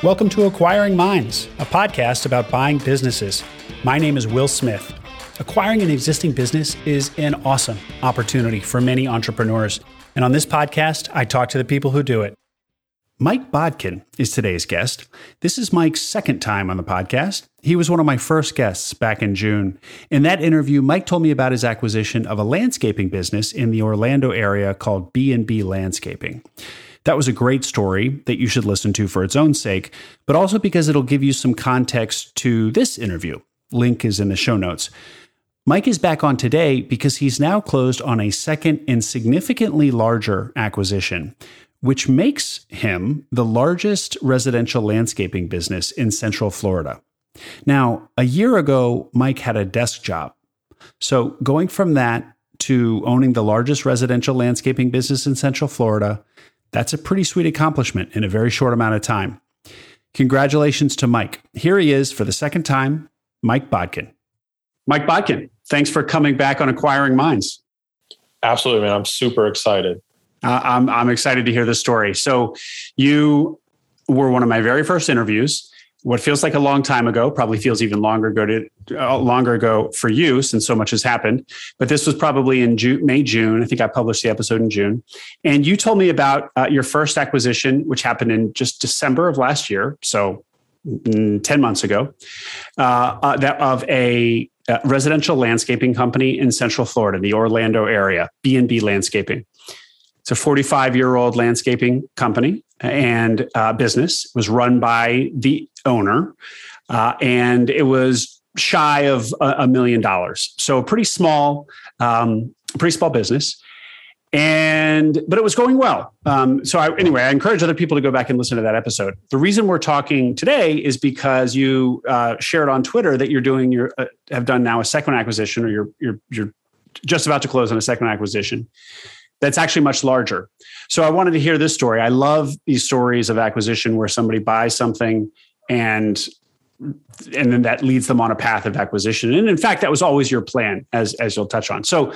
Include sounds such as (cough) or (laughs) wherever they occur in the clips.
Welcome to Acquiring Minds, a podcast about buying businesses. My name is Will Smith. Acquiring an existing business is an awesome opportunity for many entrepreneurs. And on this podcast, I talk to the people who do it. Mike Bodkin is today's guest. This is Mike's second time on the podcast. He was one of my first guests back in June. In that interview, Mike told me about his acquisition of a landscaping business in the Orlando area called B&B Landscaping. That was a great story that you should listen to for its own sake, but also because it'll give you some context to this interview. Link is in the show notes. Mike is back on today because he's now closed on a second and significantly larger acquisition, which makes him the largest residential landscaping business in Central Florida. Now, a year ago, Mike had a desk job. So going from that to owning the largest residential landscaping business in Central Florida that's a pretty sweet accomplishment in a very short amount of time. Congratulations to Mike. Here he is for the second time, Mike Bodkin. Mike Bodkin, thanks for coming back on Acquiring Minds. Absolutely, man. I'm super excited. Uh, I'm, I'm excited to hear the story. So, you were one of my very first interviews what feels like a long time ago probably feels even longer ago to uh, longer ago for you since so much has happened. But this was probably in june may june. I think i published the episode in june. And you told me about uh, your first acquisition which happened in just december of last year so mm, 10 months ago uh, uh that of a uh, residential landscaping company in central florida the orlando area b&b landscaping. It's a 45 year old landscaping company and uh, business. It was run by the owner, uh, and it was shy of a, a, million dollars. So a pretty small, um, pretty small business. And but it was going well. Um, so I, anyway, I encourage other people to go back and listen to that episode. The reason we're talking today is because you uh, shared on Twitter that you're doing your uh, have done now a second acquisition, or you're you're you're just about to close on a second acquisition that's actually much larger. So I wanted to hear this story. I love these stories of acquisition where somebody buys something and and then that leads them on a path of acquisition. And in fact, that was always your plan, as as you'll touch on. So,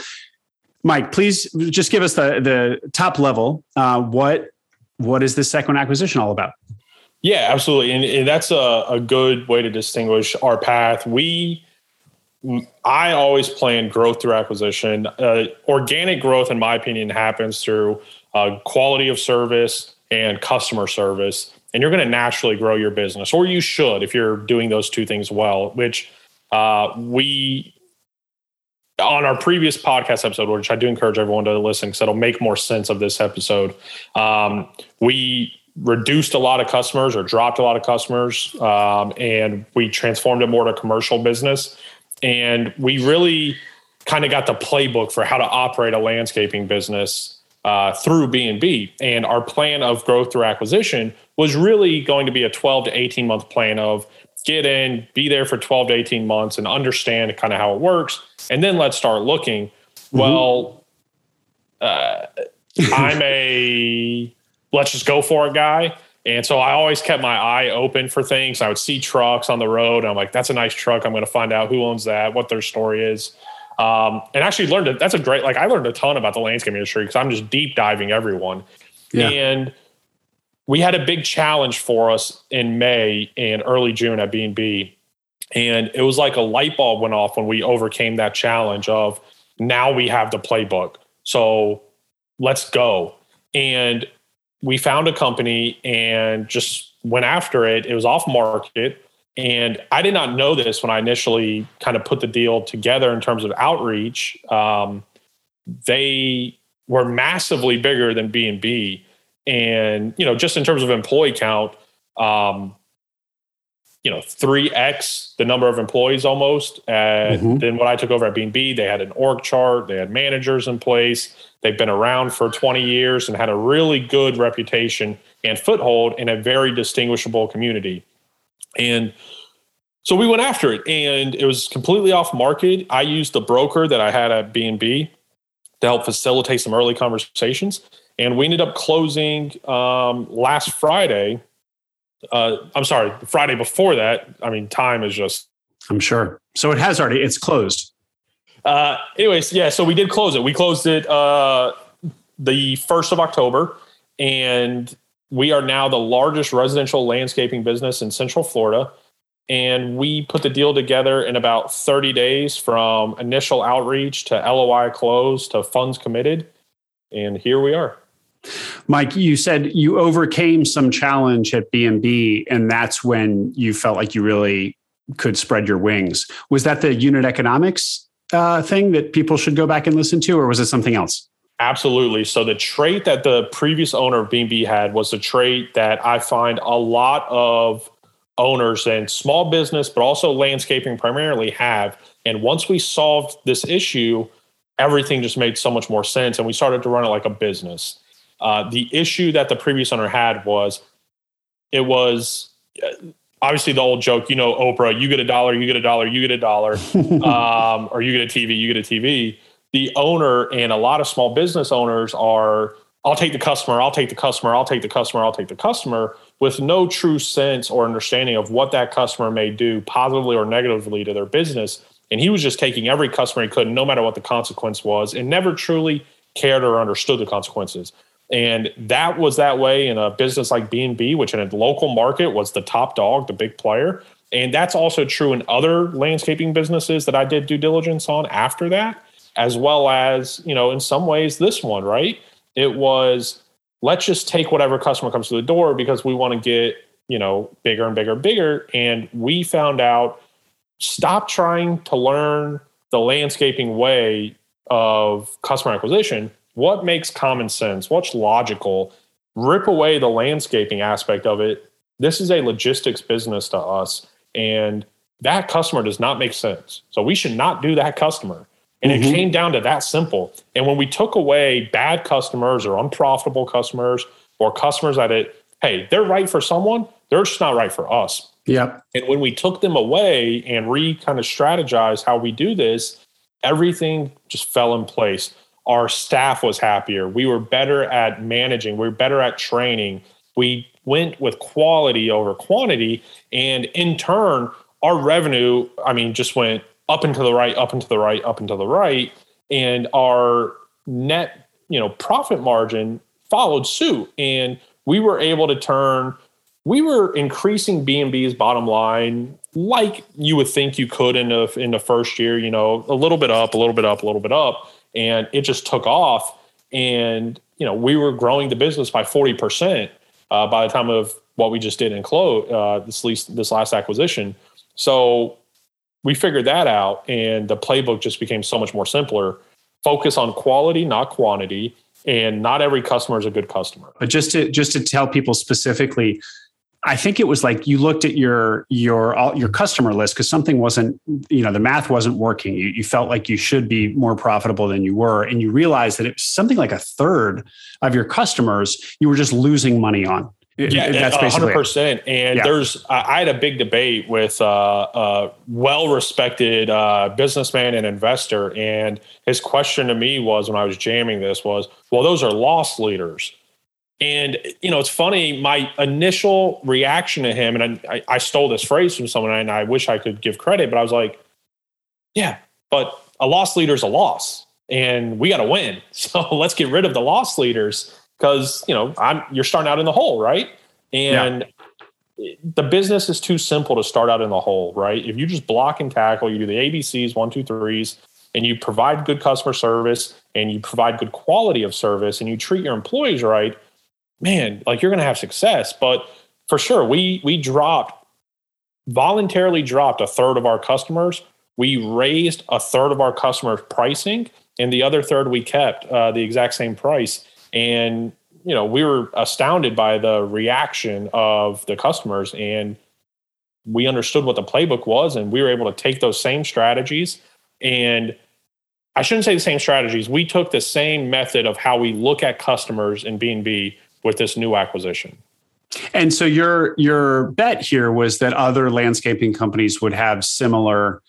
Mike, please just give us the the top level. Uh, what what is this second acquisition all about? Yeah, absolutely, and, and that's a, a good way to distinguish our path. We I always plan growth through acquisition. Uh, organic growth, in my opinion, happens through uh, quality of service and customer service. And you're going to naturally grow your business, or you should if you're doing those two things well, which uh, we, on our previous podcast episode, which I do encourage everyone to listen because it'll make more sense of this episode, um, we reduced a lot of customers or dropped a lot of customers um, and we transformed it more to commercial business and we really kind of got the playbook for how to operate a landscaping business uh, through B&B. And our plan of growth through acquisition was really going to be a 12 to 18 month plan of get in, be there for 12 to 18 months and understand kind of how it works. And then let's start looking. Mm-hmm. Well, uh, I'm a let's just go for it guy. And so I always kept my eye open for things. I would see trucks on the road. I'm like, that's a nice truck. I'm going to find out who owns that, what their story is. Um, and actually learned it. That's a great, like, I learned a ton about the landscape industry because I'm just deep diving everyone. Yeah. And we had a big challenge for us in May and early June at B&B. And it was like a light bulb went off when we overcame that challenge of now we have the playbook. So let's go. And we found a company and just went after it. It was off market. And I did not know this when I initially kind of put the deal together in terms of outreach. Um, they were massively bigger than B and B, and you know, just in terms of employee count, um, you know, three x the number of employees almost. And mm-hmm. then when I took over at B and B, they had an org chart, they had managers in place, They've been around for 20 years and had a really good reputation and foothold in a very distinguishable community. And so we went after it and it was completely off market. I used the broker that I had at B&B to help facilitate some early conversations. And we ended up closing um, last Friday. Uh, I'm sorry, Friday before that. I mean, time is just. I'm sure. So it has already, it's closed. Uh, anyways, yeah, so we did close it. We closed it uh, the 1st of October. And we are now the largest residential landscaping business in Central Florida. And we put the deal together in about 30 days from initial outreach to LOI close to funds committed. And here we are. Mike, you said you overcame some challenge at B&B and that's when you felt like you really could spread your wings. Was that the unit economics uh, thing that people should go back and listen to, or was it something else? Absolutely. So the trait that the previous owner of B&B had was a trait that I find a lot of owners and small business, but also landscaping primarily have. And once we solved this issue, everything just made so much more sense, and we started to run it like a business. Uh, the issue that the previous owner had was it was uh, obviously the old joke, you know, Oprah, you get a dollar, you get a dollar, you get a dollar, (laughs) um, or you get a TV, you get a TV. The owner and a lot of small business owners are, I'll take the customer, I'll take the customer, I'll take the customer, I'll take the customer, with no true sense or understanding of what that customer may do positively or negatively to their business. And he was just taking every customer he could, no matter what the consequence was, and never truly cared or understood the consequences. And that was that way in a business like B&B, which in a local market was the top dog, the big player. And that's also true in other landscaping businesses that I did due diligence on after that, as well as, you know, in some ways this one, right? It was let's just take whatever customer comes to the door because we want to get, you know, bigger and bigger and bigger. And we found out stop trying to learn the landscaping way of customer acquisition what makes common sense? What's logical? Rip away the landscaping aspect of it. This is a logistics business to us. And that customer does not make sense. So we should not do that customer. And mm-hmm. it came down to that simple. And when we took away bad customers or unprofitable customers or customers that it, hey, they're right for someone, they're just not right for us. Yep. And when we took them away and re kind of strategized how we do this, everything just fell in place our staff was happier. We were better at managing. We were better at training. We went with quality over quantity. And in turn, our revenue, I mean, just went up and to the right, up and to the right, up and to the right. And our net, you know, profit margin followed suit. And we were able to turn, we were increasing B&B's bottom line like you would think you could in the in the first year, you know, a little bit up, a little bit up, a little bit up and it just took off. And you know, we were growing the business by forty percent uh, by the time of what we just did in close uh, this least this last acquisition. So we figured that out, and the playbook just became so much more simpler. Focus on quality, not quantity, and not every customer is a good customer. But just to just to tell people specifically, I think it was like you looked at your your your customer list because something wasn't you know the math wasn't working. You, you, felt like you should be more profitable than you were, and you realized that it was something like a third of your customers you were just losing money on. Yeah, that's hundred percent. And yeah. there's I had a big debate with uh, a well-respected uh, businessman and investor, and his question to me was when I was jamming this was, "Well, those are loss leaders." And you know, it's funny. My initial reaction to him, and I, I stole this phrase from someone, and I wish I could give credit, but I was like, "Yeah, but a loss leader is a loss, and we got to win. (laughs) So let's get rid of the loss leaders because you know I'm you're starting out in the hole, right? And yeah. the business is too simple to start out in the hole, right? If you just block and tackle, you do the ABCs, one, two, threes, and you provide good customer service and you provide good quality of service and you treat your employees right man, like you're going to have success. But for sure, we we dropped voluntarily dropped a third of our customers. We raised a third of our customers' pricing, and the other third we kept uh, the exact same price. And you know, we were astounded by the reaction of the customers, and we understood what the playbook was, and we were able to take those same strategies and I shouldn't say the same strategies. We took the same method of how we look at customers in B&B with this new acquisition. And so your your bet here was that other landscaping companies would have similar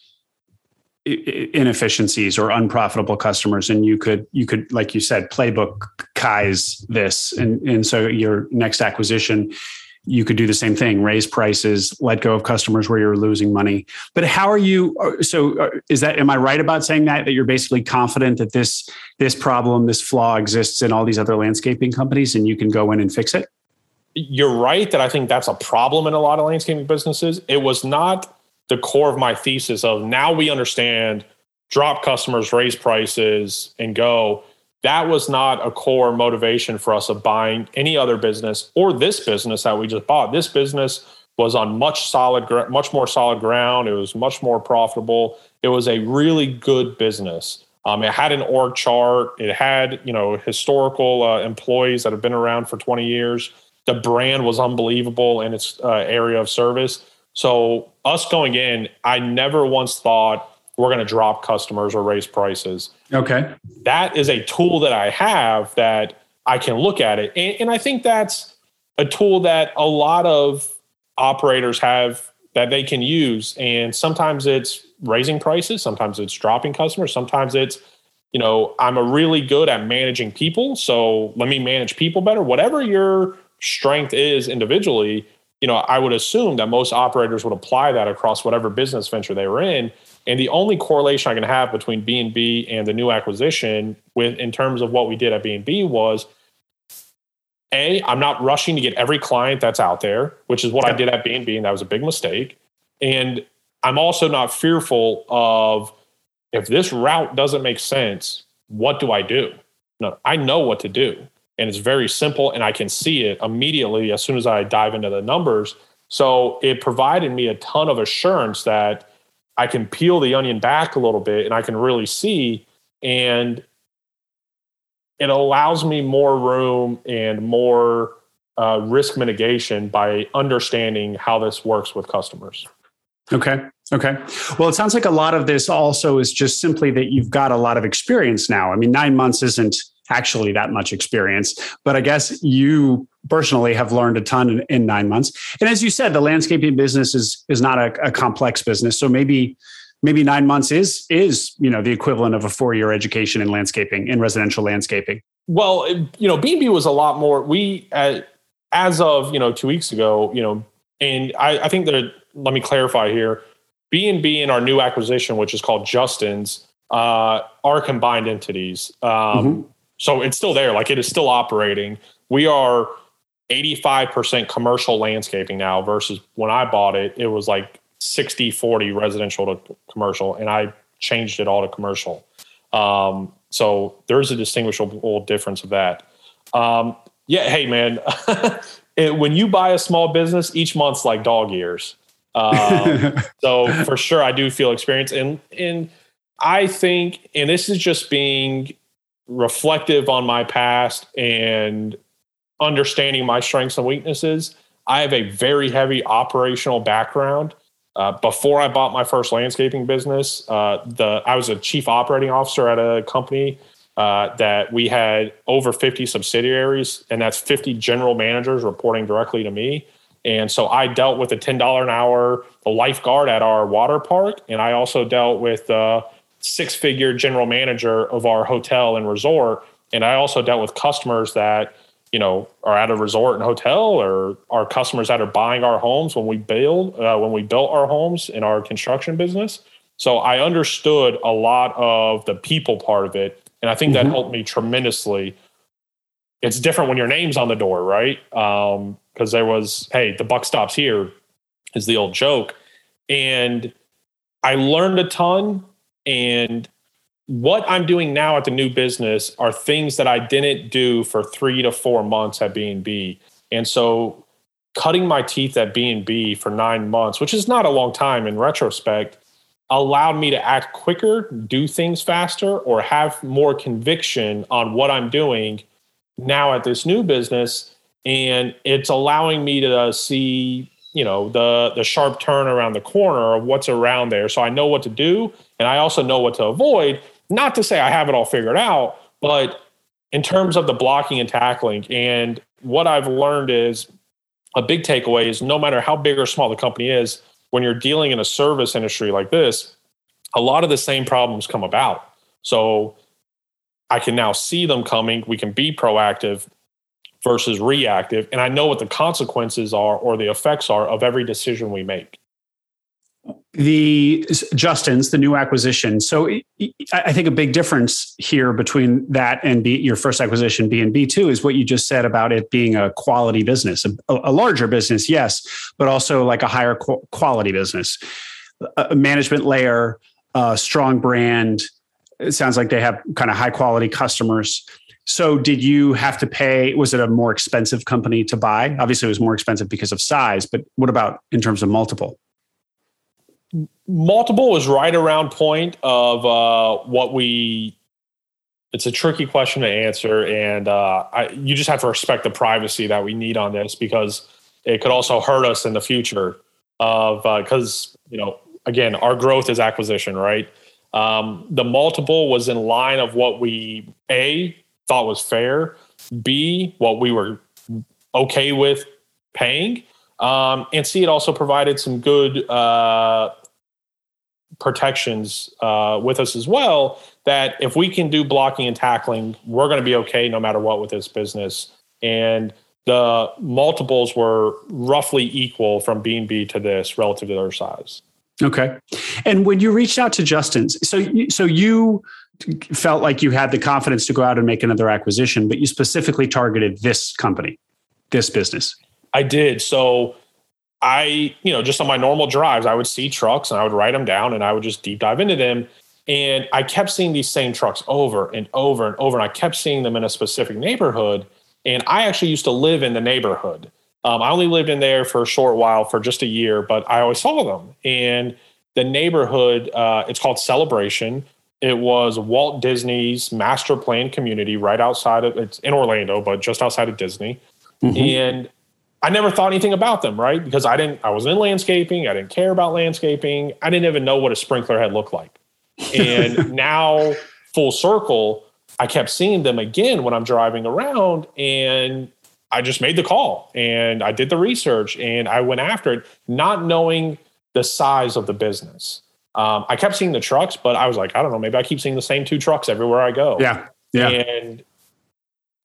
inefficiencies or unprofitable customers and you could you could like you said playbook kais this and and so your next acquisition you could do the same thing raise prices let go of customers where you're losing money but how are you uh, so uh, is that am i right about saying that that you're basically confident that this this problem this flaw exists in all these other landscaping companies and you can go in and fix it you're right that I think that's a problem in a lot of landscaping businesses. It was not the core of my thesis of now we understand drop customers, raise prices, and go. That was not a core motivation for us of buying any other business or this business that we just bought. This business was on much solid, much more solid ground. It was much more profitable. It was a really good business. Um, it had an org chart. It had you know historical uh, employees that have been around for 20 years. The brand was unbelievable in its uh, area of service. So us going in, I never once thought we're going to drop customers or raise prices. Okay, that is a tool that I have that I can look at it, and, and I think that's a tool that a lot of operators have that they can use. And sometimes it's raising prices, sometimes it's dropping customers, sometimes it's, you know, I'm a really good at managing people. So let me manage people better. Whatever your strength is individually, you know, I would assume that most operators would apply that across whatever business venture they were in. And the only correlation I can have between B and B and the new acquisition with in terms of what we did at B and B was a, I'm not rushing to get every client that's out there, which is what I did at B&B, and that was a big mistake. And I'm also not fearful of if this route doesn't make sense, what do I do? No, I know what to do. And it's very simple, and I can see it immediately as soon as I dive into the numbers. So it provided me a ton of assurance that I can peel the onion back a little bit and I can really see. And it allows me more room and more uh, risk mitigation by understanding how this works with customers. Okay. Okay. Well, it sounds like a lot of this also is just simply that you've got a lot of experience now. I mean, nine months isn't actually that much experience, but I guess you personally have learned a ton in, in nine months. And as you said, the landscaping business is is not a, a complex business, so maybe maybe nine months is is you know the equivalent of a four year education in landscaping in residential landscaping. Well you know b&b was a lot more we uh, as of you know two weeks ago you know and i, I think that let me clarify here. B&b and our new acquisition which is called justin's uh, are combined entities. Um, mm-hmm. so it's still there. Like it is still operating. We are 85% commercial landscaping now versus when i bought it it was like 60 40 residential to commercial and i changed it all to commercial. Um, so there's a distinguishable difference of that. Um, yeah hey man (laughs) it, when you buy a small business each month's like dog years. Um, (laughs) so for sure i do feel experience and and i think and this is just being reflective on my past and understanding my strengths and weaknesses i have a very heavy operational background uh, before I bought my first landscaping business, uh, the I was a chief operating officer at a company uh, that we had over 50 subsidiaries, and that's 50 general managers reporting directly to me. And so I dealt with a $10 an hour lifeguard at our water park, and I also dealt with the six figure general manager of our hotel and resort. And I also dealt with customers that you know are at a resort and hotel or our customers that are buying our homes when we build uh, when we built our homes in our construction business. So i understood a lot of the people part of it and i think mm-hmm. that helped me tremendously. It's different when your name's on the door right? Because um, there was hey the buck stops here is the old joke. And i learned a ton and what I'm doing now at the new business are things that I didn't do for three to four months at B&B. And so cutting my teeth at B&B for nine months, which is not a long time in retrospect, allowed me to act quicker, do things faster, or have more conviction on what I'm doing now at this new business. And it's allowing me to see, you know, the the sharp turn around the corner of what's around there. So I know what to do and I also know what to avoid. Not to say I have it all figured out, but in terms of the blocking and tackling, and what I've learned is a big takeaway is no matter how big or small the company is, when you're dealing in a service industry like this, a lot of the same problems come about. So I can now see them coming. We can be proactive versus reactive. And I know what the consequences are or the effects are of every decision we make. The Justin's, the new acquisition. So I think a big difference here between that and B, your first acquisition, B and B two, is what you just said about it being a quality business, a, a larger business, yes, but also like a higher quality business, a management layer, a strong brand. It sounds like they have kind of high quality customers. So, did you have to pay? Was it a more expensive company to buy? Obviously, it was more expensive because of size, but what about in terms of multiple? Multiple was right around point of uh, what we it's a tricky question to answer and uh, I, you just have to respect the privacy that we need on this because it could also hurt us in the future of because uh, you know again our growth is acquisition right? Um, the multiple was in line of what we a thought was fair b what we were okay with paying um, and c it also provided some good uh, protections uh, with us as well that if we can do blocking and tackling, we're going to be okay no matter what with this business. And the multiples were roughly equal from B&B to this relative to their size. Okay. And when you reached out to Justin's, so you, so you felt like you had the confidence to go out and make another acquisition, but you specifically targeted this company, this business. I did. So I, you know, just on my normal drives, I would see trucks and I would write them down and I would just deep dive into them. And I kept seeing these same trucks over and over and over. And I kept seeing them in a specific neighborhood. And I actually used to live in the neighborhood. Um, I only lived in there for a short while, for just a year, but I always saw them. And the neighborhood, uh, it's called Celebration. It was Walt Disney's master plan community right outside of it's in Orlando, but just outside of Disney. Mm-hmm. And I never thought anything about them, right? Because I didn't, I was in landscaping. I didn't care about landscaping. I didn't even know what a sprinkler head looked like. And (laughs) now, full circle, I kept seeing them again when I'm driving around. And I just made the call and I did the research and I went after it, not knowing the size of the business. Um, I kept seeing the trucks, but I was like, I don't know, maybe I keep seeing the same two trucks everywhere I go. Yeah. Yeah. And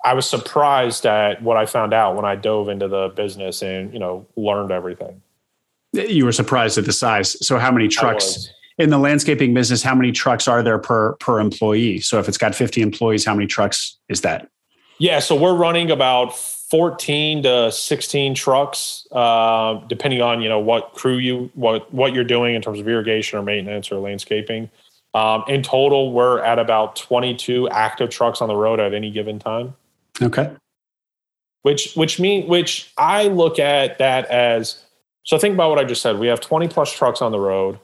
I was surprised at what I found out when I dove into the business and you know learned everything. You were surprised at the size. So how many trucks in the landscaping business? How many trucks are there per per employee? So if it's got fifty employees, how many trucks is that? Yeah, so we're running about fourteen to sixteen trucks, uh, depending on you know what crew you what what you're doing in terms of irrigation or maintenance or landscaping. Um, in total, we're at about 22 active trucks on the road at any given time. Okay. Which which mean which I look at that as so think about what I just said. We have 20 plus trucks on the road.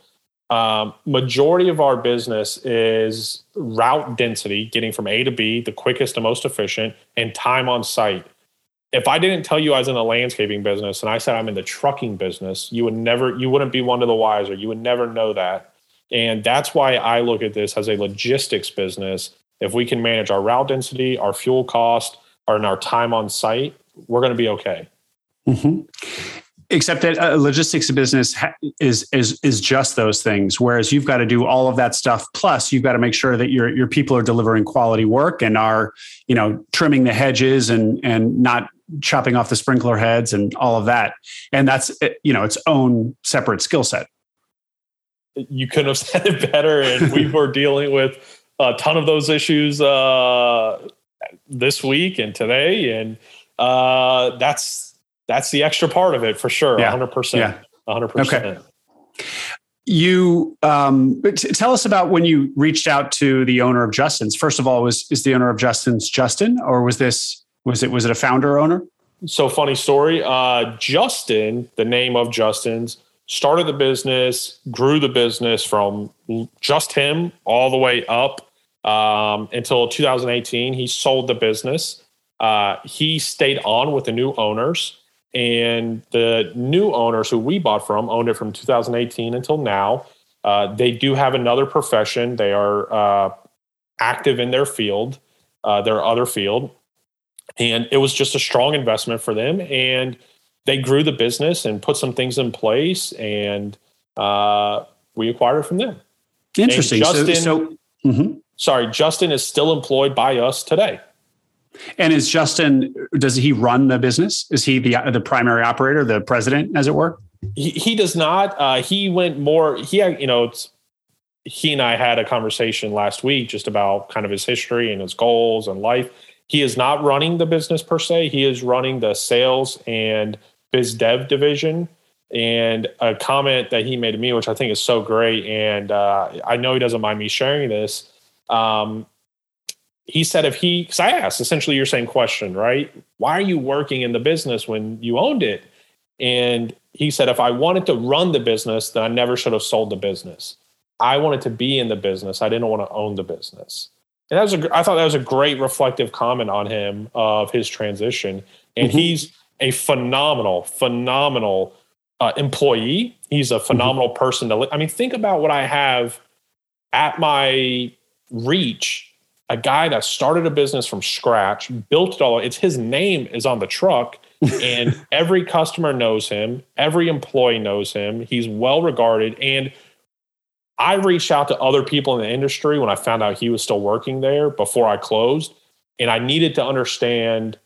Um, majority of our business is route density, getting from A to B, the quickest and most efficient, and time on site. If I didn't tell you I was in the landscaping business and I said I'm in the trucking business, you would never, you wouldn't be one of the wiser. You would never know that. And that's why I look at this as a logistics business. If we can manage our route density, our fuel cost, or in our time on site, we're going to be okay. Mm-hmm. Except that a logistics business is is is just those things. Whereas you've got to do all of that stuff. Plus, you've got to make sure that your your people are delivering quality work and are you know trimming the hedges and and not chopping off the sprinkler heads and all of that. And that's you know its own separate skill set. You couldn't have (laughs) said it better. And we (laughs) were dealing with a ton of those issues uh, this week and today, and uh, that's that's the extra part of it for sure. Yeah. 100%. Yeah. 100%. Okay. You um, t- tell us about when you reached out to the owner of Justin's. First of all, was is the owner of Justin's Justin, or was this was it was it a founder owner? So funny story. Uh, Justin, the name of Justin's, started the business, grew the business from just him all the way up um, until 2018. He sold the business. Uh, he stayed on with the new owners, and the new owners who we bought from owned it from 2018 until now. Uh, they do have another profession. They are uh, active in their field, uh, their other field, and it was just a strong investment for them. And they grew the business and put some things in place, and uh, we acquired it from them. Interesting. Justin, so, so mm-hmm sorry, Justin is still employed by us today. And is Justin? Does he run the business? Is he the the primary operator, the president, as it were? He, he does not. Uh, he went more. He, you know, he and I had a conversation last week just about kind of his history and his goals and life. He is not running the business per se. He is running the sales and biz dev division. And a comment that he made to me, which I think is so great, and uh, I know he doesn't mind me sharing this. Um, he said if he, because I asked essentially your same question, right? Why are you working in the business when you owned it? And he said, if I wanted to run the business, then I never should have sold the business. I wanted to be in the business. I didn't want to own the business. And that was a, I thought that was a great reflective comment on him of his transition. And mm-hmm. he's a phenomenal, phenomenal uh, employee. He's a mm-hmm. phenomenal mm-hmm. person to. Li- I mean, think about what I have at my reach. A guy that started a business from scratch, built it all. It's his name is on the truck, (laughs) and every customer knows him. Every employee knows him. He's well regarded, and I reached out to other people in the industry when I found out he was still working there before I closed, and I needed to understand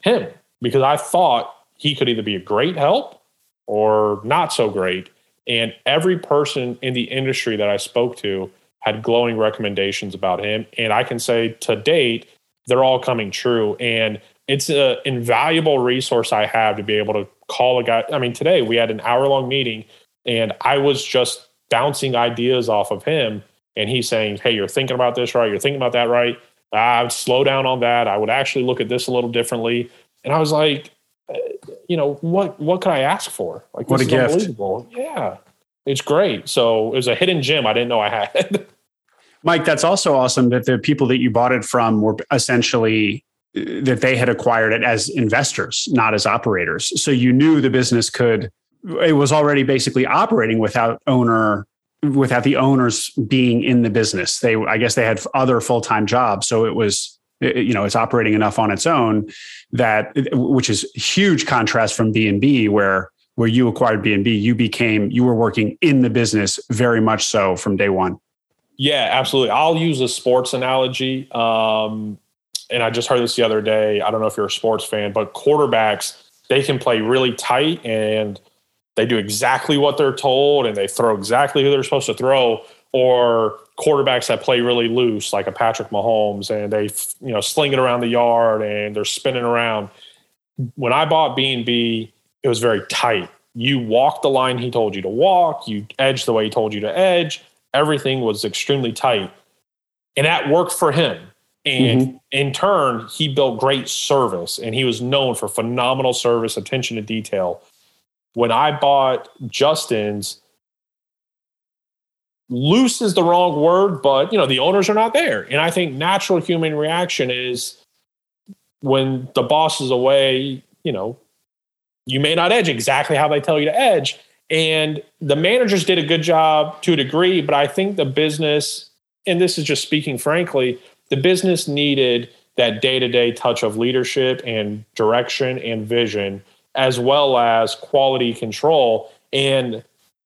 him because I thought he could either be a great help or not so great. And every person in the industry that I spoke to had glowing recommendations about him. And I can say to date, they're all coming true. And it's an invaluable resource I have to be able to call a guy. I mean, today we had an hour long meeting and I was just bouncing ideas off of him. And he's saying, Hey, you're thinking about this right. You're thinking about that right. I would slow down on that. I would actually look at this a little differently. And I was like, uh, you know, what what could I ask for? Like, what a gift! Yeah, it's great. So it was a hidden gem I didn't know I had. (laughs) Mike, that's also awesome that the people that you bought it from were essentially uh, that they had acquired it as investors, not as operators. So you knew the business could. It was already basically operating without owner without the owners being in the business. They, I guess, they had other full time jobs, so it was uh, you know it's operating enough on its own that which is huge contrast from b&b where where you acquired b&b you became you were working in the business very much so from day one yeah absolutely i'll use a sports analogy um, and i just heard this the other day i don't know if you're a sports fan but quarterbacks they can play really tight and they do exactly what they're told and they throw exactly who they're supposed to throw or quarterbacks that play really loose, like a Patrick Mahomes, and they you know sling it around the yard and they're spinning around. When I bought B and B, it was very tight. You walked the line he told you to walk. You edged the way he told you to edge. Everything was extremely tight, and that worked for him. And mm-hmm. in turn, he built great service, and he was known for phenomenal service, attention to detail. When I bought Justin's, loose is the wrong word, but you know, the owners are not there. And I think natural human reaction is when the boss is away, you know, you may not edge exactly how they tell you to edge. And the managers did a good job to a degree, but I think the business, and this is just speaking frankly, the business needed that day to day touch of leadership and direction and vision, as well as quality control. And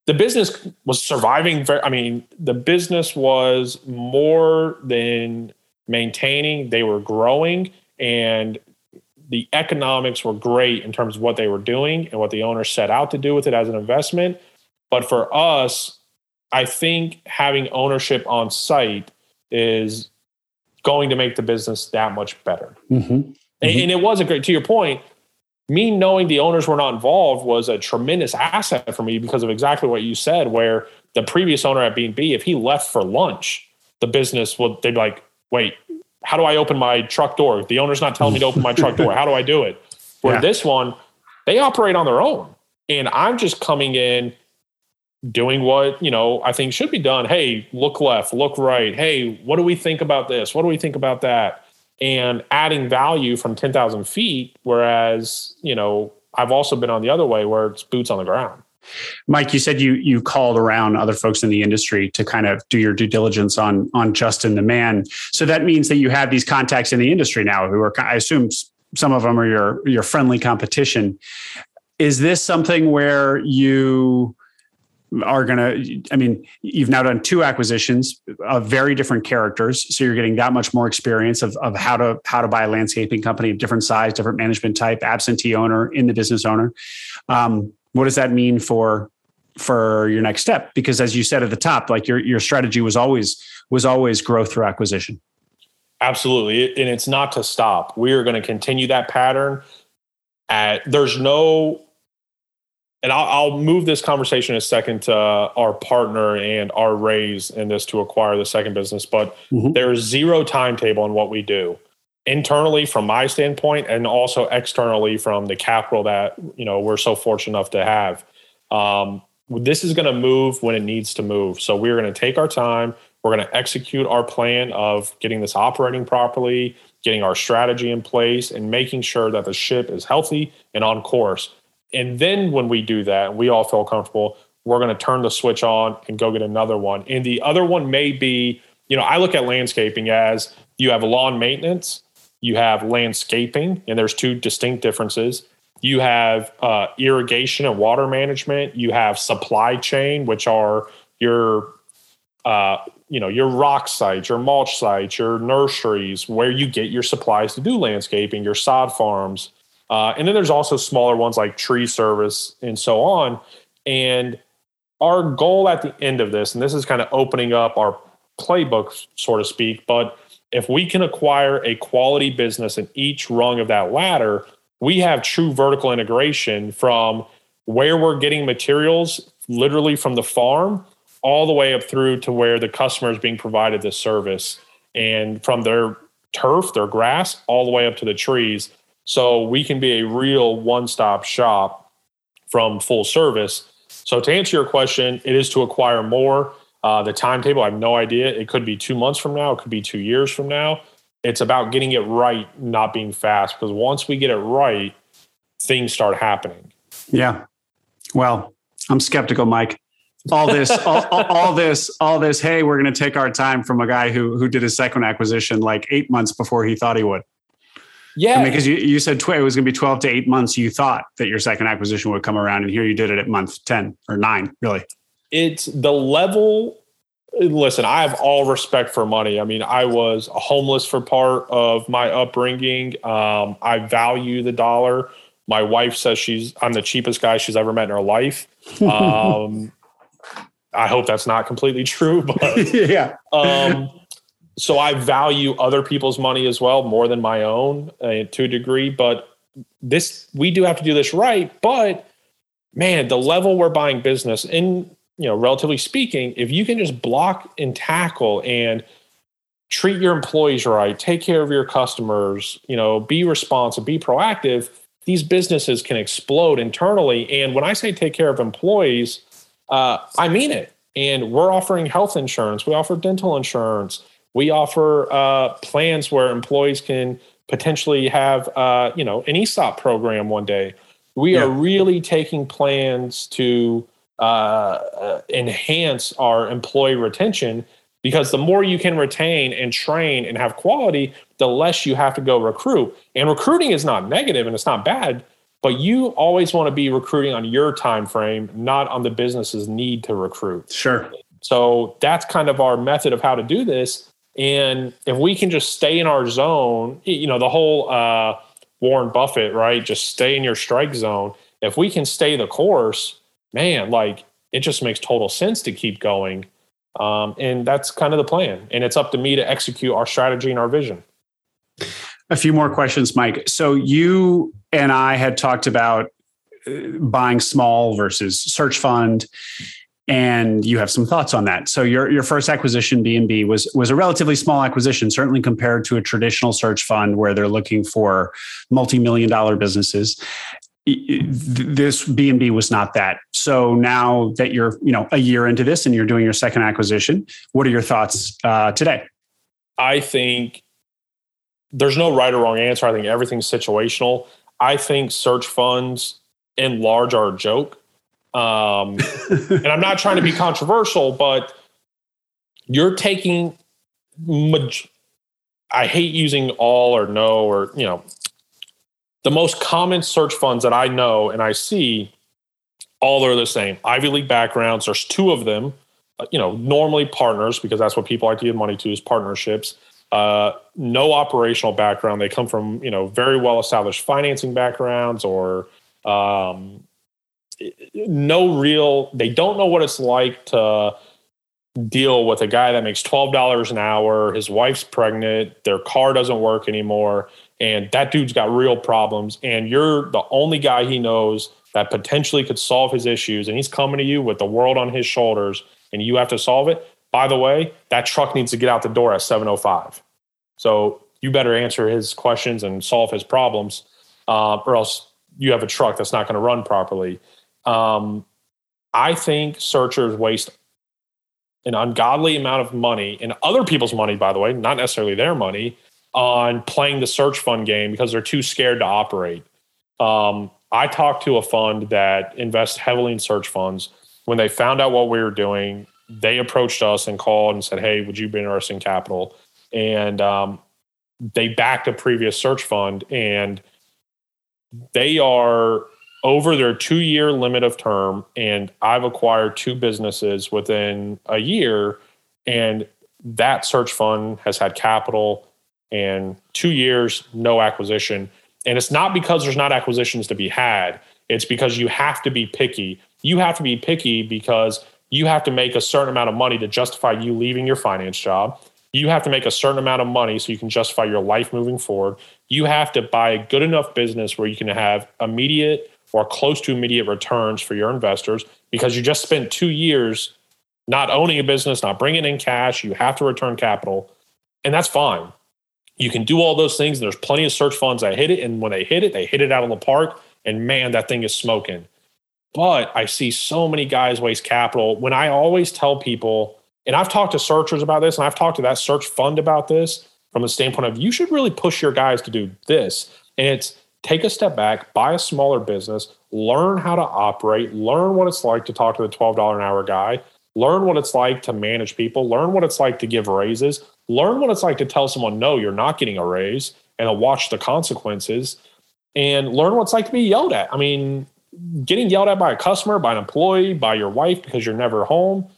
the business was surviving very, i mean the business was more than maintaining they were growing and the economics were great in terms of what they were doing and what the owner set out to do with it as an investment but for us i think having ownership on site is going to make the business that much better mm-hmm. Mm-hmm. and it was a great to your point me knowing the owners were not involved was a tremendous asset for me because of exactly what you said, where the previous owner at B&B, if he left for lunch, the business would, they'd be like, wait, how do I open my truck door? The owner's not telling me to open my truck door. How do I do it? (laughs) Where yeah. this one, they operate on their own. And I'm just coming in doing what, you know, I think should be done. Hey, look left, look right. Hey, what do we think about this? What do we think about that? and adding value from 10,000 feet. Whereas, you know, I've also been on the other way where it's boots on the ground. Mike, you said you you called around other folks in the industry to kind of do your due diligence on on Justin the man. So that means that you have these contacts in the industry now who are I assume some of them are your your friendly competition. Is this something where you are going to i mean you've now done two acquisitions of very different characters so you're getting that much more experience of, of how to how to buy a landscaping company of different size different management type absentee owner in the business owner um, what does that mean for for your next step? Because as you said at the top, like your your strategy was always was always growth through acquisition. Absolutely, and it's not to stop. We are going to continue that pattern. At there's no, and I'll, I'll move this conversation a second to our partner and our raise in this to acquire the second business. But mm-hmm. there's zero timetable on what we do internally from my standpoint and also externally from the capital that you know we're so fortunate enough to have. Um, this is going to move when it needs to move. So we're going to take our time. We're going to execute our plan of getting this operating properly getting our strategy in place and making sure that the ship is healthy and on course. And then when we do that we all feel comfortable we're going to turn the switch on and go get another one. And the other one may be you know i look at landscaping as you have lawn maintenance you have landscaping, and there's two distinct differences. You have uh, irrigation and water management. You have supply chain, which are your uh, you know your rock sites, your mulch sites, your nurseries, where you get your supplies to do landscaping, your sod farms, uh, and then there's also smaller ones like tree service and so on. And our goal at the end of this, and this is kind of opening up our playbook, so to speak, but if we can acquire a quality business in each rung of that ladder, we have true vertical integration from where we're getting materials literally from the farm all the way up through to where the customer is being provided this service and from their turf, their grass, all the way up to the trees. So we can be a real one stop shop from full service. So to answer your question, it is to acquire more. Uh, the timetable, I have no idea. It could be two months from now, it could be two years from now. It's about getting it right, not being fast, because once we get it right, things start happening. Yeah. Well, I'm skeptical, Mike. All this, (laughs) all, all, this, all this. Hey, we're going to take our time from a guy who who did his second acquisition like eight months before he thought he would. Yeah, I mean, because you, you said tw- it was going to be twelve to eight months. You thought that your second acquisition would come around, and here you did it at month ten or nine, really it's the level listen i have all respect for money. I mean i was homeless for part of my upbringing. Um, i value the dollar. My wife says she's i'm the cheapest guy she's ever met in her life. Um, (laughs) i hope that's not completely true (laughs) but (laughs) yeah. um, so i value other people's money as well more than my own uh, to a degree but this we do have to do this right but man the level we're buying business and you know, relatively speaking, if you can just block and tackle and treat your employees right, take care of your customers, you know, be responsive, be proactive, these businesses can explode internally. And when I say take care of employees, uh, I mean it. And we're offering health insurance, we offer dental insurance, we offer uh, plans where employees can potentially have, uh, you know, an ESOP program one day. We yeah. are really taking plans to uh, enhance our employee retention because the more you can retain and train and have quality, the less you have to go recruit. And recruiting is not negative and it's not bad, but you always want to be recruiting on your time frame, not on the business's need to recruit. Sure. So that's kind of our method of how to do this. And if we can just stay in our zone, you know, the whole uh, Warren Buffett, right? Just stay in your strike zone. If we can stay the course, man, like it just makes total sense to keep going. Um, and that's kind of the plan. And it's up to me to execute our strategy and our vision. A few more questions, Mike. So you and I had talked about uh, buying small versus search fund and you have some thoughts on that. So your your first acquisition B&B was was a relatively small acquisition certainly compared to a traditional search fund where they're looking for multi-million dollar businesses this B&B was not that. So now that you're, you know, a year into this and you're doing your second acquisition, what are your thoughts uh, today? I think there's no right or wrong answer. I think everything's situational. I think search funds in large are a joke. Um, (laughs) and I'm not trying to be controversial, but you're taking, I hate using all or no or, you know, the most common search funds that I know and I see, all are the same. Ivy League backgrounds. There's two of them. Uh, you know, normally partners because that's what people like to give money to is partnerships. Uh, no operational background. They come from you know very well established financing backgrounds or um, no real. They don't know what it's like to deal with a guy that makes twelve dollars an hour. His wife's pregnant. Their car doesn't work anymore, and that dude's got real problems. And you're the only guy he knows that potentially could solve his issues, and he's coming to you with the world on his shoulders, and you have to solve it. By the way, that truck needs to get out the door at 705 So you better answer his questions and solve his problems, uh, or else you have a truck that's not going to run properly. Um, I think searchers waste an ungodly amount of money and other people's money, by the way, not necessarily their money, on playing the search fund game because they're too scared to operate. Um, I talked to a fund that invests heavily in search funds. When they found out what we were doing, they approached us and called and said, "Hey, would you be interested in capital?" And um, they backed a previous search fund and they are over their two year limit of term and i've acquired two businesses within a year and that search fund has had capital and two years no acquisition and it's not because there's not acquisitions to be had it's because you have to be picky you have to be picky because you have to make a certain amount of money to justify you leaving your finance job you have to make a certain amount of money so you can justify your life moving forward. You have to buy a good enough business where you can have immediate or close to immediate returns for your investors because you just spent two years not owning a business, not bringing in cash. You have to return capital, and that's fine. You can do all those things. There's plenty of search funds that hit it, and when they hit it, they hit it out of the park. And man, that thing is smoking. But I see so many guys waste capital. When I always tell people, and I've talked to searchers about this, and I've talked to that search fund about this from the standpoint of you should really push your guys to do this. And it's take a step back, buy a smaller business, learn how to operate, learn what it's like to talk to the $12 an hour guy, learn what it's like to manage people, learn what it's like to give raises, learn what it's like to tell someone, no, you're not getting a raise, and watch the consequences, and learn what it's like to be yelled at. I mean, getting yelled at by a customer, by an employee, by your wife because you're never home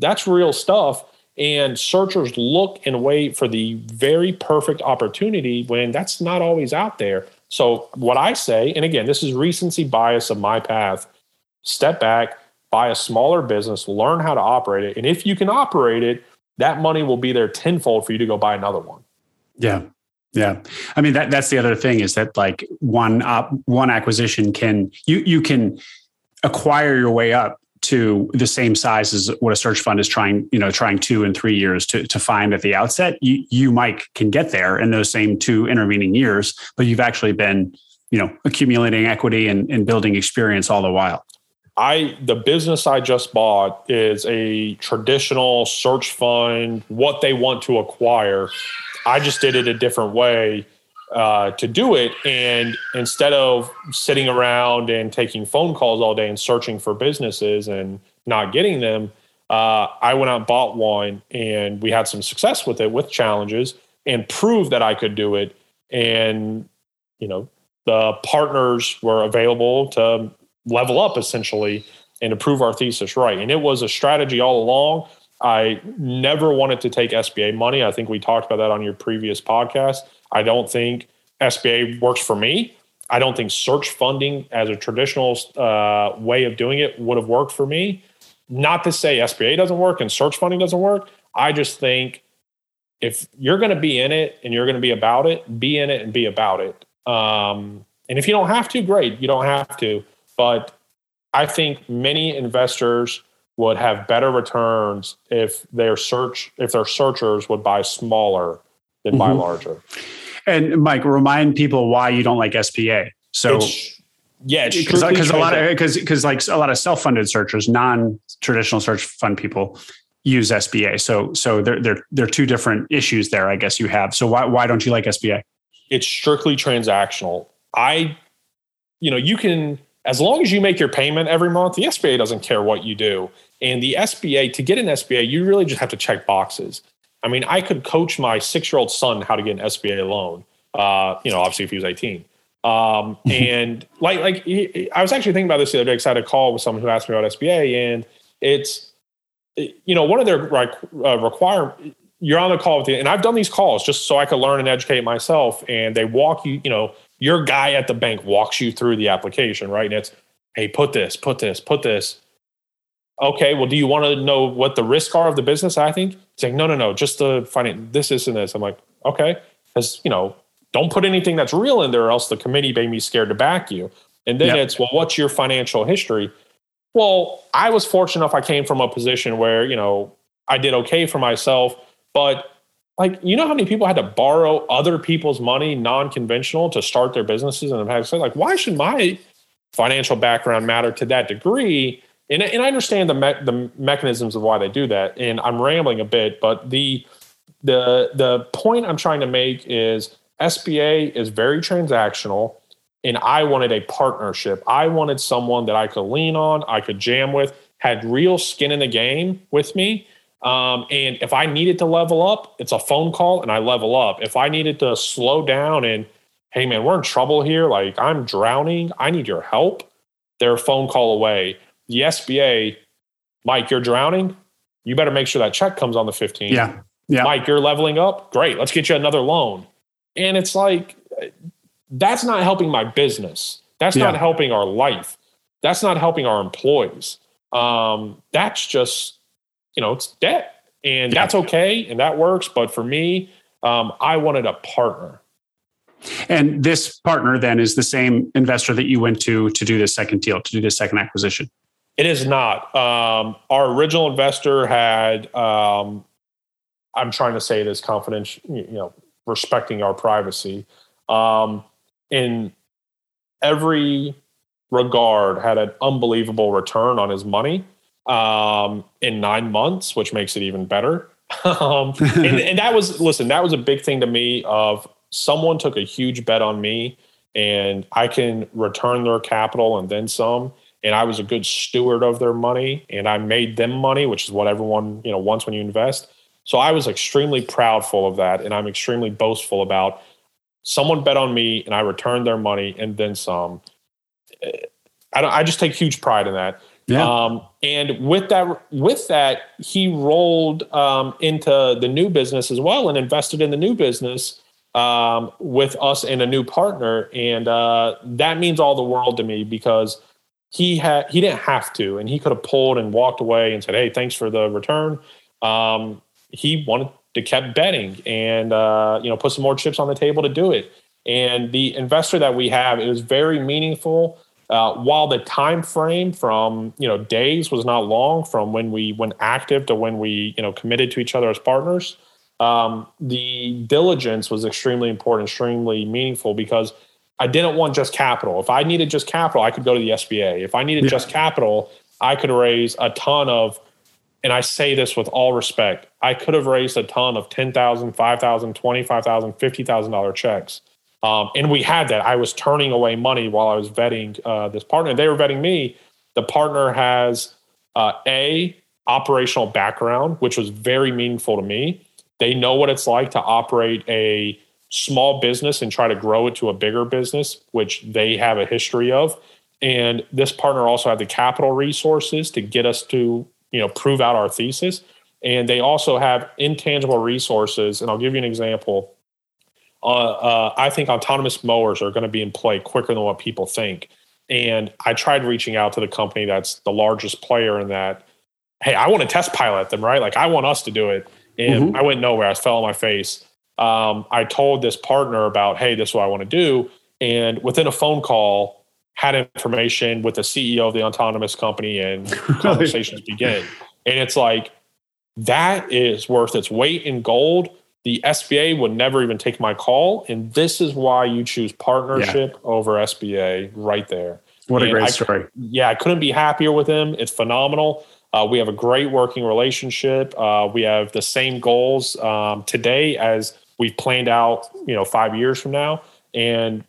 that's real stuff. And searchers look and wait for the very perfect opportunity when that's not always out there. So, what I say, and again, this is recency bias of my path step back, buy a smaller business, learn how to operate it. And if you can operate it, that money will be there tenfold for you to go buy another one. Yeah. Yeah. I mean that that's the other thing is that like one one acquisition can you you can acquire your way up to the same size as what a search fund is trying, you know, trying two and three years to, to find at the outset, you, you might can get there in those same two intervening years, but you've actually been, you know, accumulating equity and, and building experience all the while. I the business I just bought is a traditional search fund, what they want to acquire. I just did it a different way uh, to do it. And instead of sitting around and taking phone calls all day and searching for businesses and not getting them, uh, I went out and bought one and we had some success with it with challenges and proved that I could do it. And, you know, the partners were available to level up essentially and to prove our thesis right. And it was a strategy all along. I never wanted to take SBA money. I think we talked about that on your previous podcast. I don't think SBA works for me. I don't think search funding as a traditional uh, way of doing it would have worked for me. Not to say SBA doesn't work and search funding doesn't work. I just think if you're going to be in it and you're going to be about it, be in it and be about it. Um, and if you don't have to, great, you don't have to. But I think many investors would have better returns if their search if their searchers would buy smaller than mm-hmm. buy larger. And Mike, remind people why you don't like SBA. So it's, yeah, because a lot of because because like a lot of self funded searchers, non traditional search fund people use SBA. So so there there there are two different issues there. I guess you have. So why why don't you like SBA? It's strictly transactional. I, you know, you can as long as you make your payment every month, the SBA doesn't care what you do. And the SBA to get an SBA, you really just have to check boxes. I mean, I could coach my six year old son how to get an SBA loan. Uh, you know, obviously if he was 18. Um, (laughs) and like, like he, I was actually thinking about this the other day because I had a call with someone who asked me about SBA, and it's, you know, one of their like uh, require you're on the call with you, and I've done these calls just so I could learn and educate myself. And they walk you, you know, your guy at the bank walks you through the application, right? And it's hey, put this, put this, put this. Okay, well, do you want to know what the risks are of the business? I think it's like, no, no, no, just the finance, this, this, and this. I'm like, okay, because you know, don't put anything that's real in there, or else the committee made me scared to back you. And then yep. it's, well, what's your financial history? Well, I was fortunate enough. I came from a position where you know I did okay for myself, but like you know how many people had to borrow other people's money non-conventional to start their businesses and have had like why should my financial background matter to that degree? And, and i understand the, me- the mechanisms of why they do that and i'm rambling a bit but the the the point i'm trying to make is sba is very transactional and i wanted a partnership. I wanted someone that i could lean on i could jam with had real skin in the game with me um, and if I needed to level up, it's a phone call and I level up. If I needed to slow down and, hey, man, we're in trouble here, like I'm drowning, I need your help, they're a phone call away. The SBA, Mike, you're drowning. You better make sure that check comes on the 15th. Yeah. Yeah. Mike, you're leveling up. Great. Let's get you another loan. And it's like, that's not helping my business. That's yeah. not helping our life. That's not helping our employees. Um, that's just you know, it's debt. And yeah. that's okay and that works. But for me, um, I wanted a partner. And this partner then is the same investor that you went to to do this second deal, to do this second acquisition. It is not. Um, our original investor had, um, I'm trying to say this confidential, you know, respecting our privacy. Um, in every regard, had an unbelievable return on his money um, in nine months, which makes it even better. (laughs) um, and, and that was listen, that was a big thing to me. Of someone took a huge bet on me, and I can return their capital and then some. And I was a good steward of their money, and I made them money, which is what everyone you know wants when you invest. So I was extremely proudful of that, and I'm extremely boastful about someone bet on me, and I returned their money and then some. I, I just take huge pride in that. Yeah. Um, and with that, with that, he rolled um, into the new business as well and invested in the new business um, with us and a new partner, and uh, that means all the world to me because he had he didn't have to, and he could have pulled and walked away and said, "Hey, thanks for the return." Um, he wanted to kept betting and uh, you know put some more chips on the table to do it. And the investor that we have, it was very meaningful. Uh, while the time frame from you know days was not long from when we went active to when we you know committed to each other as partners, um, the diligence was extremely important, extremely meaningful because I didn't want just capital. If I needed just capital, I could go to the SBA. If I needed yeah. just capital, I could raise a ton of, and I say this with all respect, I could have raised a ton of $10,000, $5,000, $25,000, $50,000 checks. Um, and we had that. I was turning away money while I was vetting uh, this partner. They were vetting me. The partner has uh, a operational background, which was very meaningful to me. They know what it's like to operate a small business and try to grow it to a bigger business, which they have a history of. And this partner also had the capital resources to get us to, you know, prove out our thesis. And they also have intangible resources. And I'll give you an example uh, uh, I think autonomous mowers are going to be in play quicker than what people think. And I tried reaching out to the company that's the largest player in that. Hey, I want to test pilot them, right? Like I want us to do it. And mm-hmm. I went nowhere. I fell on my face. Um, I told this partner about, hey, this is what I want to do. And within a phone call, had information with the CEO of the autonomous company and (laughs) conversations begin. And it's like, that is worth its weight in gold the SBA would never even take my call. And this is why you choose partnership yeah. over SBA right there. What and a great I, story. Yeah, I couldn't be happier with him. It's phenomenal. Uh, we have a great working relationship. Uh, we have the same goals um, today as we've planned out, you know, five years from now. And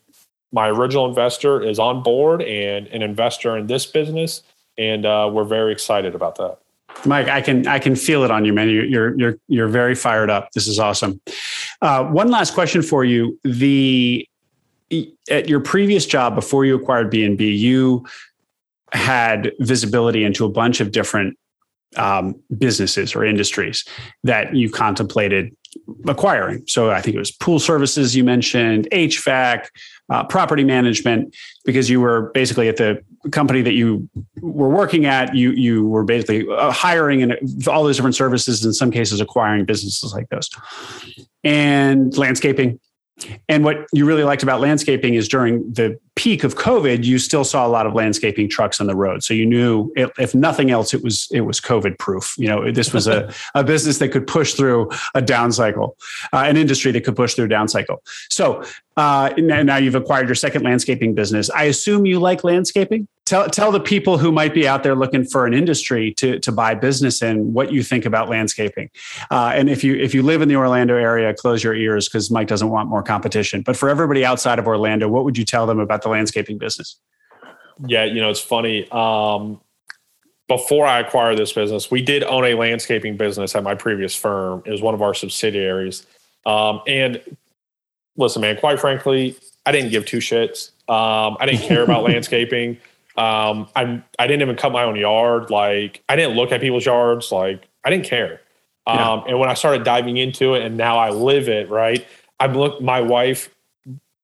my original investor is on board and an investor in this business. And uh, we're very excited about that. Mike, I can I can feel it on you, man. You're you're you're very fired up. This is awesome. Uh, one last question for you: the at your previous job before you acquired BNB, you had visibility into a bunch of different um, businesses or industries that you contemplated acquiring. So I think it was pool services you mentioned, HVAC, uh, property management, because you were basically at the company that you were working at, you you were basically uh, hiring and all those different services. In some cases, acquiring businesses like those, and landscaping and what you really liked about landscaping is during the peak of COVID, you still saw a lot of landscaping trucks on the road. So you knew, if nothing else, it was it was COVID proof. You know, this was a, (laughs) a business that could push through a down cycle, uh, an industry that could push through a down cycle. So uh, now you've acquired your second landscaping business. I assume you like landscaping tell tell the people who might be out there looking for an industry to to buy business in what you think about landscaping. Uh, and if you if you live in the Orlando area, close your ears because Mike doesn't want more competition. But for everybody outside of Orlando, what would you tell them about the landscaping business? Yeah, you know it's funny. Um, before I acquired this business, we did own a landscaping business at my previous firm. It was one of our subsidiaries. Um, and listen, man, quite frankly, I didn't give two shits. Um, I didn't care about (laughs) landscaping. Um, I I didn't even cut my own yard. Like I didn't look at people's yards. Like I didn't care. Um, yeah. And when I started diving into it, and now I live it, right? I'm look. My wife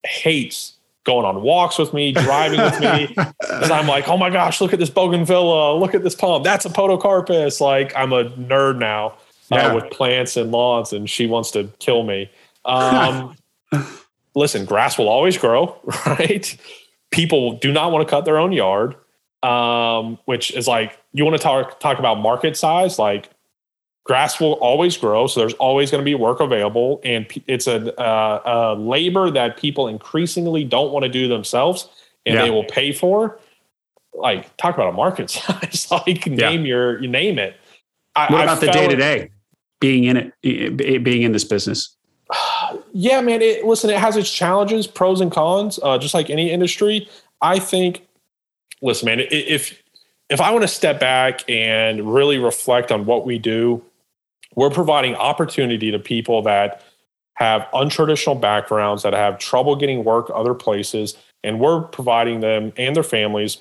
hates going on walks with me, driving with me, (laughs) because I'm like, oh my gosh, look at this bougainvillea, look at this palm. That's a podocarpus. Like I'm a nerd now uh, yeah. uh, with plants and lawns, and she wants to kill me. Um, (laughs) listen, grass will always grow, (laughs) right? people do not want to cut their own yard, um, which is like you want to talk talk about market size. Like grass will always grow, so there's always going to be work available, and it's a, uh, a, labor that people increasingly don't want to do themselves, and yeah. they will pay for. Like talk about a market (laughs) size. like name yeah. your you name it. I, what about I the day to day being in it, being in this business? (sighs) yeah, man. It, listen, it has its challenges, pros and cons, uh, just like any industry. I think, listen, man, if if I want to step back and really reflect on what we do, we're providing opportunity to people that have untraditional backgrounds, that have trouble getting work other places, and we're providing them and their families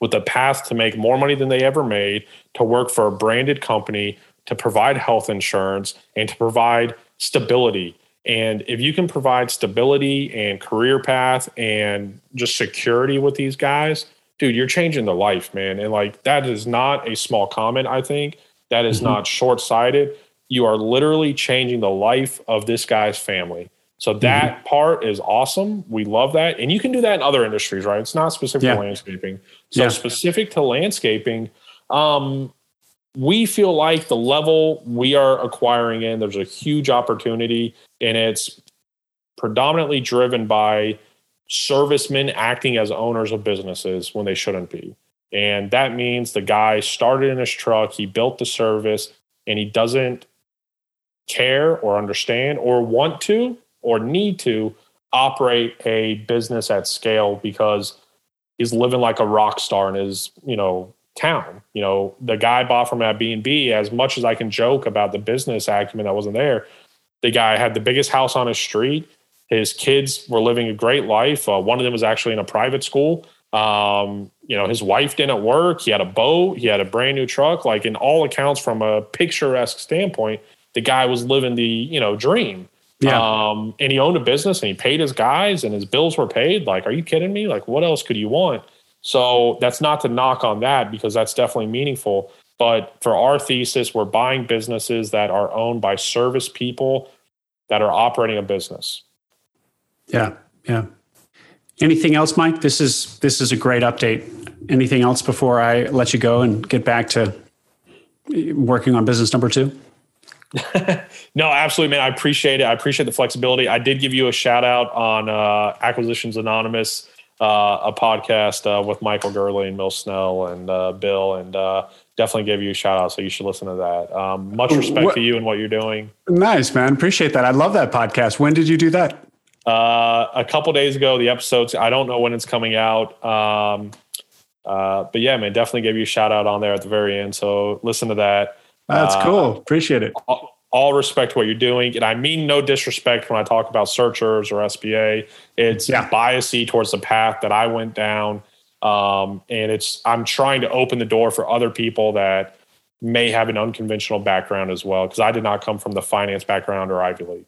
with a path to make more money than they ever made, to work for a branded company, to provide health insurance, and to provide stability. And if you can provide stability and career path and just security with these guys, dude, you're changing their life, man. And like that is not a small comment, I think. That is mm-hmm. not short sighted. You are literally changing the life of this guy's family. So that mm-hmm. part is awesome. We love that. And you can do that in other industries, right? It's not specific yeah. to landscaping. So yeah. specific to landscaping, um, we feel like the level we are acquiring in, there's a huge opportunity, and it's predominantly driven by servicemen acting as owners of businesses when they shouldn't be. And that means the guy started in his truck, he built the service, and he doesn't care or understand or want to or need to operate a business at scale because he's living like a rock star in his, you know, town. You know, the guy bought from Airbnb. As much as I can joke about the business acumen that wasn't there, the guy had the biggest house on his street. His kids were living a great life. Uh, one of them was actually in a private school. Um, you know, his wife didn't work. He had a boat. He had a brand new truck. Like in all accounts, from a picturesque standpoint, the guy was living the you know dream. Yeah. Um, and he owned a business and he paid his guys and his bills were paid. Like, are you kidding me? Like, what else could you want? So that's not to knock on that because that's definitely meaningful. But for our thesis, we're buying businesses that are owned by service people that are operating a business. Yeah, yeah. Anything else, Mike? This is this is a great update. Anything else before I let you go and get back to working on business number two? (laughs) no, absolutely, man. I appreciate it. I appreciate the flexibility. I did give you a shout out on uh, Acquisitions Anonymous uh, a podcast uh, with Michael Girdley and Mills Snell and uh, Bill, and uh, definitely give you a shout out. So you should listen to that. Um, much respect what, to you and what you're doing. Nice, man. Appreciate that. I love that podcast. When did you do that? Uh, a couple days ago. The episodes. I don't know when it's coming out. Um, uh, but yeah, man, definitely give you a shout out on there at the very end. So listen to that. That's cool. Appreciate it all respect what you're doing. And I mean no disrespect when I talk about searchers or SBA. It's yeah. biasy towards the path that I went down. Um, and it's I'm trying to open the door for other people that may have an unconventional background as well, because I did not come from the finance background or Ivy League.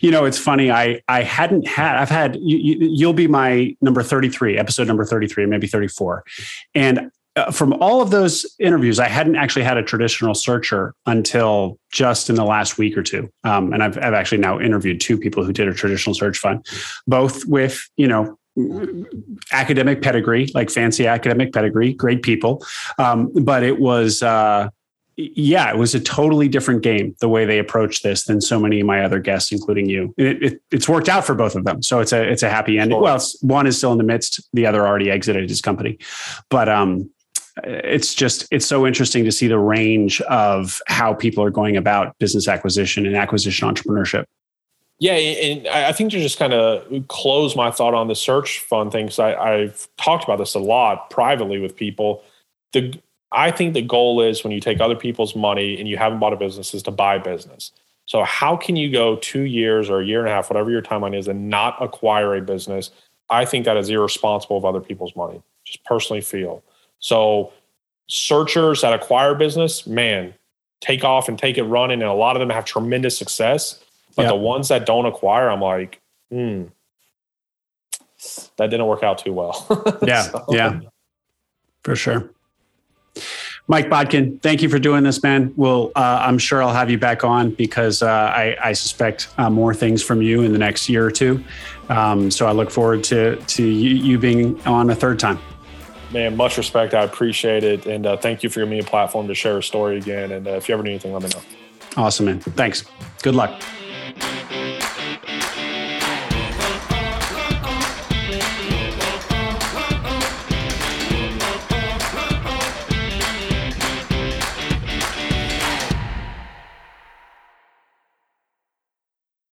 You know, it's funny. I I hadn't had. I've had. You, will be my number thirty three, episode number thirty three, maybe thirty four, and uh, from all of those interviews, I hadn't actually had a traditional searcher until just in the last week or two. Um, and I've, I've actually now interviewed two people who did a traditional search fund, both with you know academic pedigree, like fancy academic pedigree, great people. Um, but it was, uh, yeah, it was a totally different game the way they approached this than so many of my other guests, including you. It, it, it's worked out for both of them, so it's a it's a happy ending. Sure. Well, one is still in the midst; the other already exited his company. But um, it's just it's so interesting to see the range of how people are going about business acquisition and acquisition entrepreneurship. Yeah, and I think to just kind of close my thought on the search fund thing, because I've talked about this a lot privately with people. The I think the goal is when you take other people's money and you haven't bought a business is to buy business. So how can you go two years or a year and a half, whatever your timeline is, and not acquire a business? I think that is irresponsible of other people's money. Just personally feel. So searchers that acquire business, man, take off and take it running, and a lot of them have tremendous success but yep. the ones that don't acquire, I'm like, hmm, that didn't work out too well. (laughs) yeah, so. yeah, for sure. Mike Bodkin, thank you for doing this, man. Well, uh, I'm sure I'll have you back on because uh, I, I, suspect uh, more things from you in the next year or two. Um, so I look forward to to you, you, being on a third time. Man, much respect. I appreciate it, and uh, thank you for giving me a platform to share a story again. And uh, if you ever need anything, let me know. Awesome, man. Thanks. Good luck.